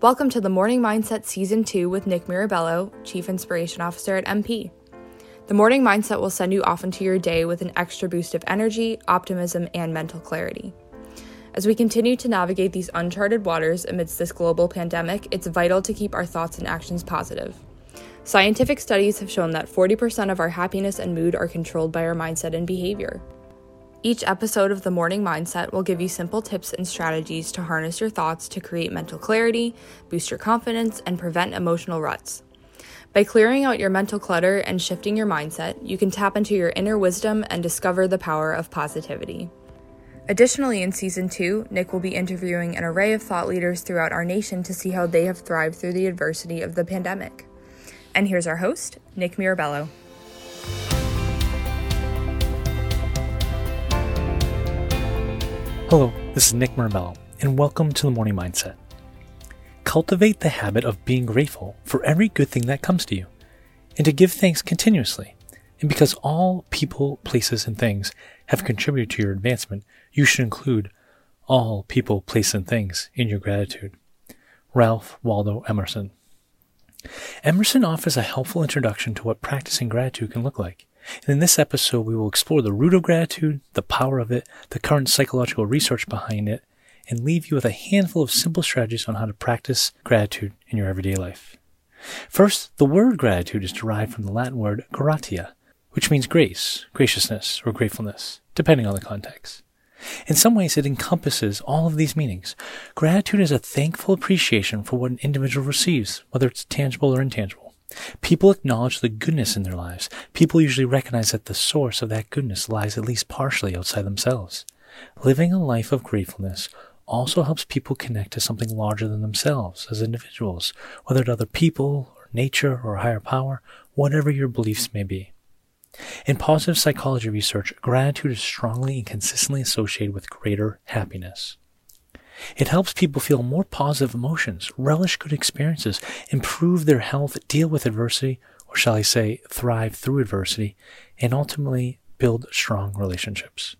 Welcome to the Morning Mindset Season 2 with Nick Mirabello, Chief Inspiration Officer at MP. The Morning Mindset will send you off into your day with an extra boost of energy, optimism, and mental clarity. As we continue to navigate these uncharted waters amidst this global pandemic, it's vital to keep our thoughts and actions positive. Scientific studies have shown that 40% of our happiness and mood are controlled by our mindset and behavior. Each episode of the Morning Mindset will give you simple tips and strategies to harness your thoughts to create mental clarity, boost your confidence, and prevent emotional ruts. By clearing out your mental clutter and shifting your mindset, you can tap into your inner wisdom and discover the power of positivity. Additionally, in season two, Nick will be interviewing an array of thought leaders throughout our nation to see how they have thrived through the adversity of the pandemic. And here's our host, Nick Mirabello. Hello, this is Nick Mirabello, and welcome to the Morning Mindset. Cultivate the habit of being grateful for every good thing that comes to you, and to give thanks continuously. And because all people, places, and things have contributed to your advancement, you should include all people, places, and things in your gratitude. Ralph Waldo Emerson. Emerson offers a helpful introduction to what practicing gratitude can look like. And in this episode, we will explore the root of gratitude, the power of it, the current psychological research behind it, and leave you with a handful of simple strategies on how to practice gratitude in your everyday life. First, the word gratitude is derived from the Latin word gratia, which means grace, graciousness, or gratefulness, depending on the context. In some ways, it encompasses all of these meanings. Gratitude is a thankful appreciation for what an individual receives, whether it's tangible or intangible. People acknowledge the goodness in their lives. People usually recognize that the source of that goodness lies at least partially outside themselves. Living a life of gratefulness also helps people connect to something larger than themselves as individuals, whether to other people, or nature, or higher power, whatever your beliefs may be. In positive psychology research, gratitude is strongly and consistently associated with greater happiness. It helps people feel more positive emotions, relish good experiences, improve their health, deal with adversity, or shall I say, thrive through adversity, and ultimately build strong relationships.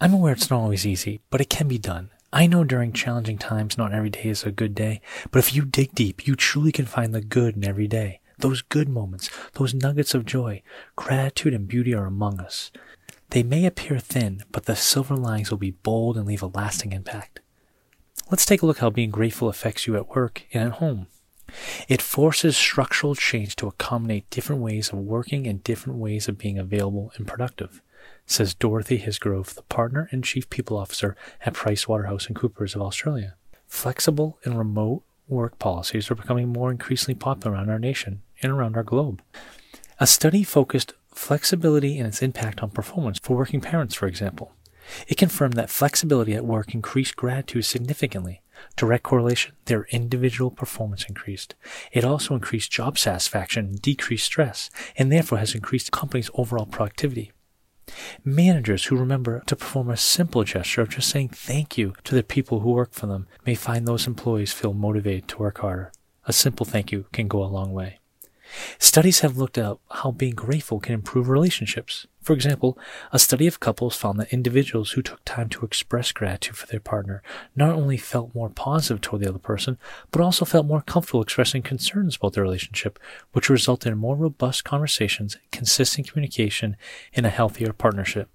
I'm aware it's not always easy, but it can be done. I know during challenging times, not every day is a good day, but if you dig deep, you truly can find the good in every day. Those good moments, those nuggets of joy, gratitude, and beauty are among us. They may appear thin, but the silver linings will be bold and leave a lasting impact. Let's take a look how being grateful affects you at work and at home. It forces structural change to accommodate different ways of working and different ways of being available and productive, says Dorothy Hisgrove, the partner and chief people officer at PricewaterhouseCoopers of Australia. Flexible and remote work policies are becoming more increasingly popular around our nation and around our globe. A study focused flexibility and its impact on performance for working parents, for example. It confirmed that flexibility at work increased gratitude significantly. Direct correlation, their individual performance increased. It also increased job satisfaction decreased stress, and therefore has increased the company's overall productivity. Managers who remember to perform a simple gesture of just saying thank you to the people who work for them may find those employees feel motivated to work harder. A simple thank you can go a long way. Studies have looked at how being grateful can improve relationships. For example, a study of couples found that individuals who took time to express gratitude for their partner not only felt more positive toward the other person, but also felt more comfortable expressing concerns about their relationship, which resulted in more robust conversations, consistent communication, and a healthier partnership.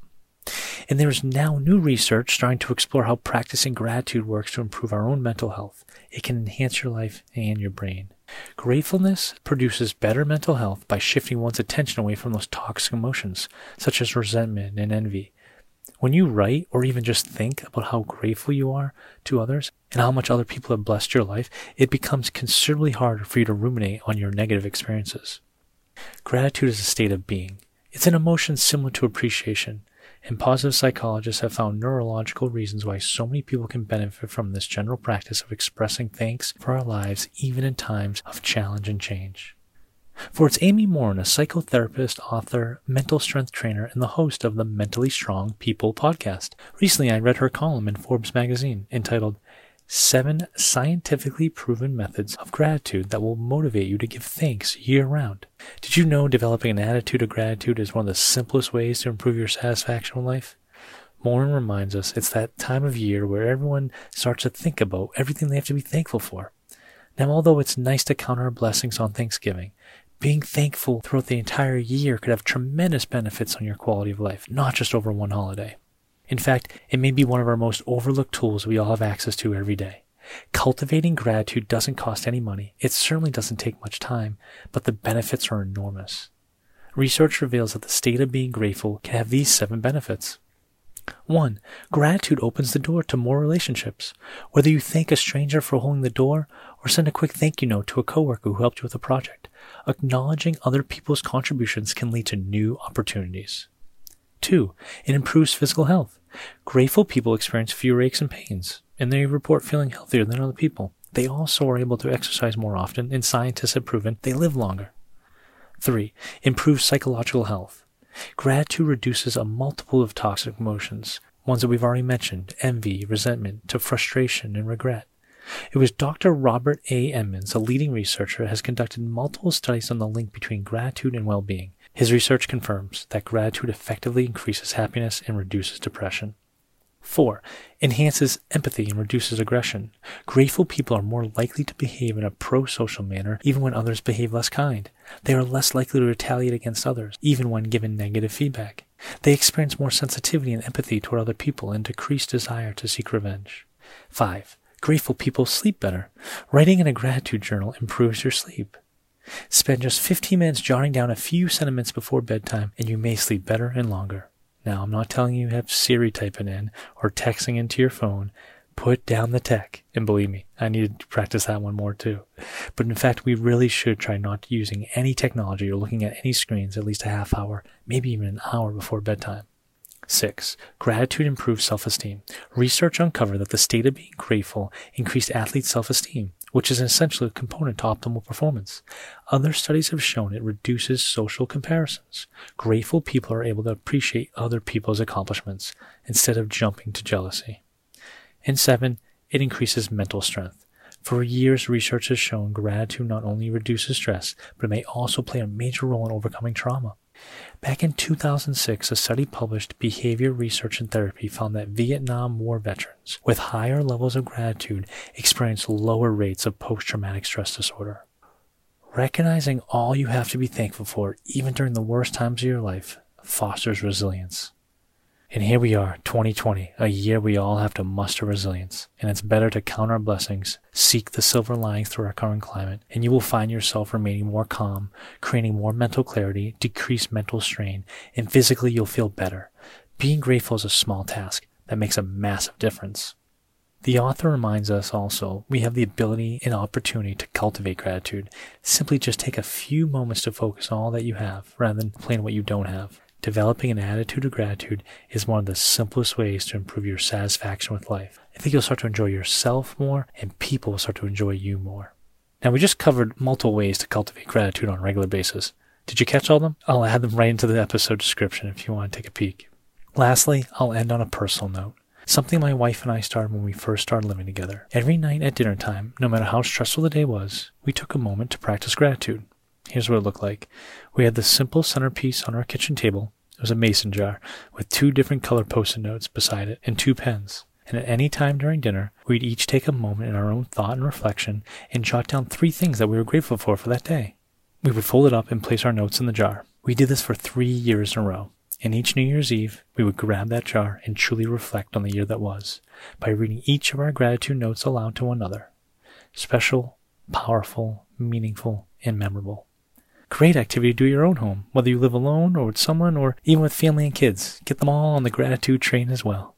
And there is now new research starting to explore how practicing gratitude works to improve our own mental health. It can enhance your life and your brain. Gratefulness produces better mental health by shifting one's attention away from those toxic emotions, such as resentment and envy. When you write or even just think about how grateful you are to others and how much other people have blessed your life, it becomes considerably harder for you to ruminate on your negative experiences. Gratitude is a state of being. It's an emotion similar to appreciation and positive psychologists have found neurological reasons why so many people can benefit from this general practice of expressing thanks for our lives even in times of challenge and change. For it's Amy Morin, a psychotherapist, author, mental strength trainer, and the host of the Mentally Strong People podcast. Recently, I read her column in Forbes magazine entitled Seven Scientifically Proven Methods of Gratitude That Will Motivate You to Give Thanks Year Round. Did you know developing an attitude of gratitude is one of the simplest ways to improve your satisfaction in life? Morin reminds us it's that time of year where everyone starts to think about everything they have to be thankful for. Now, although it's nice to count our blessings on Thanksgiving, being thankful throughout the entire year could have tremendous benefits on your quality of life, not just over one holiday. In fact, it may be one of our most overlooked tools we all have access to every day. Cultivating gratitude doesn't cost any money. It certainly doesn't take much time, but the benefits are enormous. Research reveals that the state of being grateful can have these seven benefits. 1. Gratitude opens the door to more relationships. Whether you thank a stranger for holding the door or send a quick thank you note to a coworker who helped you with a project, acknowledging other people's contributions can lead to new opportunities. 2. It improves physical health. Grateful people experience fewer aches and pains, and they report feeling healthier than other people. They also are able to exercise more often, and scientists have proven they live longer. 3. Improves psychological health. Gratitude reduces a multiple of toxic emotions, ones that we've already mentioned envy, resentment, to frustration and regret. It was Dr. Robert A. Emmons, a leading researcher, has conducted multiple studies on the link between gratitude and well being. His research confirms that gratitude effectively increases happiness and reduces depression. 4. Enhances empathy and reduces aggression. Grateful people are more likely to behave in a pro social manner even when others behave less kind. They are less likely to retaliate against others, even when given negative feedback. They experience more sensitivity and empathy toward other people and decreased desire to seek revenge. 5. Grateful people sleep better. Writing in a gratitude journal improves your sleep. Spend just 15 minutes jotting down a few sentiments before bedtime, and you may sleep better and longer. Now, I'm not telling you have Siri type it in or texting into your phone. Put down the tech. And believe me, I need to practice that one more too. But in fact, we really should try not using any technology or looking at any screens at least a half hour, maybe even an hour before bedtime. 6. Gratitude improves self esteem. Research uncovered that the state of being grateful increased athletes' self esteem, which is an essential component to optimal performance. Other studies have shown it reduces social comparisons. Grateful people are able to appreciate other people's accomplishments instead of jumping to jealousy. And 7. It increases mental strength. For years, research has shown gratitude not only reduces stress, but it may also play a major role in overcoming trauma. Back in 2006, a study published Behavior Research and Therapy found that Vietnam War veterans with higher levels of gratitude experienced lower rates of post traumatic stress disorder. Recognizing all you have to be thankful for, even during the worst times of your life, fosters resilience. And here we are, 2020, a year we all have to muster resilience. And it's better to count our blessings, seek the silver linings through our current climate, and you will find yourself remaining more calm, creating more mental clarity, decreased mental strain, and physically you'll feel better. Being grateful is a small task that makes a massive difference. The author reminds us also we have the ability and opportunity to cultivate gratitude. Simply just take a few moments to focus on all that you have rather than plan what you don't have. Developing an attitude of gratitude is one of the simplest ways to improve your satisfaction with life. I think you'll start to enjoy yourself more and people will start to enjoy you more. Now, we just covered multiple ways to cultivate gratitude on a regular basis. Did you catch all of them? I'll add them right into the episode description if you want to take a peek. Lastly, I'll end on a personal note. Something my wife and I started when we first started living together. Every night at dinner time, no matter how stressful the day was, we took a moment to practice gratitude. Here's what it looked like. We had the simple centerpiece on our kitchen table. It was a mason jar with two different color post-it notes beside it and two pens. And at any time during dinner, we'd each take a moment in our own thought and reflection and jot down three things that we were grateful for for that day. We would fold it up and place our notes in the jar. We did this for three years in a row. And each New Year's Eve, we would grab that jar and truly reflect on the year that was by reading each of our gratitude notes aloud to one another. Special, powerful, meaningful, and memorable. Great activity to do at your own home, whether you live alone or with someone or even with family and kids. Get them all on the gratitude train as well.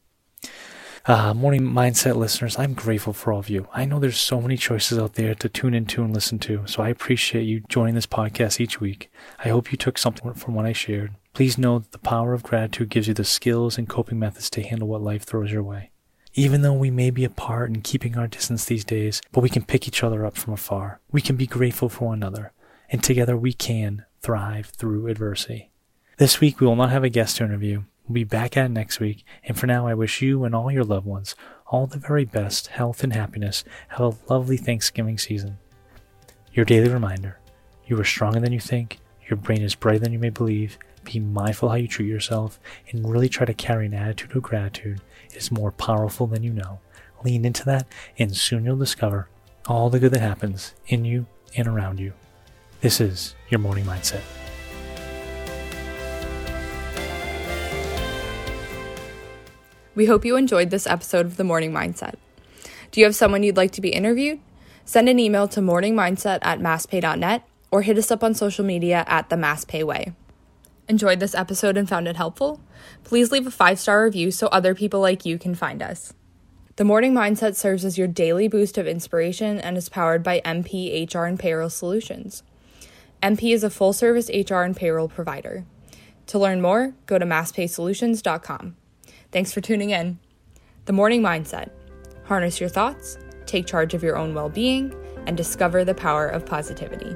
Uh, morning mindset listeners, I'm grateful for all of you. I know there's so many choices out there to tune into and listen to, so I appreciate you joining this podcast each week. I hope you took something from what I shared. Please know that the power of gratitude gives you the skills and coping methods to handle what life throws your way. Even though we may be apart and keeping our distance these days, but we can pick each other up from afar. We can be grateful for one another and together we can thrive through adversity. This week we will not have a guest to interview. We'll be back at next week, and for now I wish you and all your loved ones all the very best health and happiness. Have a lovely Thanksgiving season. Your daily reminder you are stronger than you think, your brain is brighter than you may believe. Be mindful how you treat yourself, and really try to carry an attitude of gratitude. It is more powerful than you know. Lean into that, and soon you'll discover all the good that happens in you and around you. This is your morning mindset. We hope you enjoyed this episode of The Morning Mindset. Do you have someone you'd like to be interviewed? Send an email to morningmindset at masspay.net or hit us up on social media at the MassPay Way. Enjoyed this episode and found it helpful? Please leave a five star review so other people like you can find us. The Morning Mindset serves as your daily boost of inspiration and is powered by MPHR and Payroll Solutions. MP is a full service HR and payroll provider. To learn more, go to masspaysolutions.com. Thanks for tuning in. The Morning Mindset. Harness your thoughts, take charge of your own well being, and discover the power of positivity.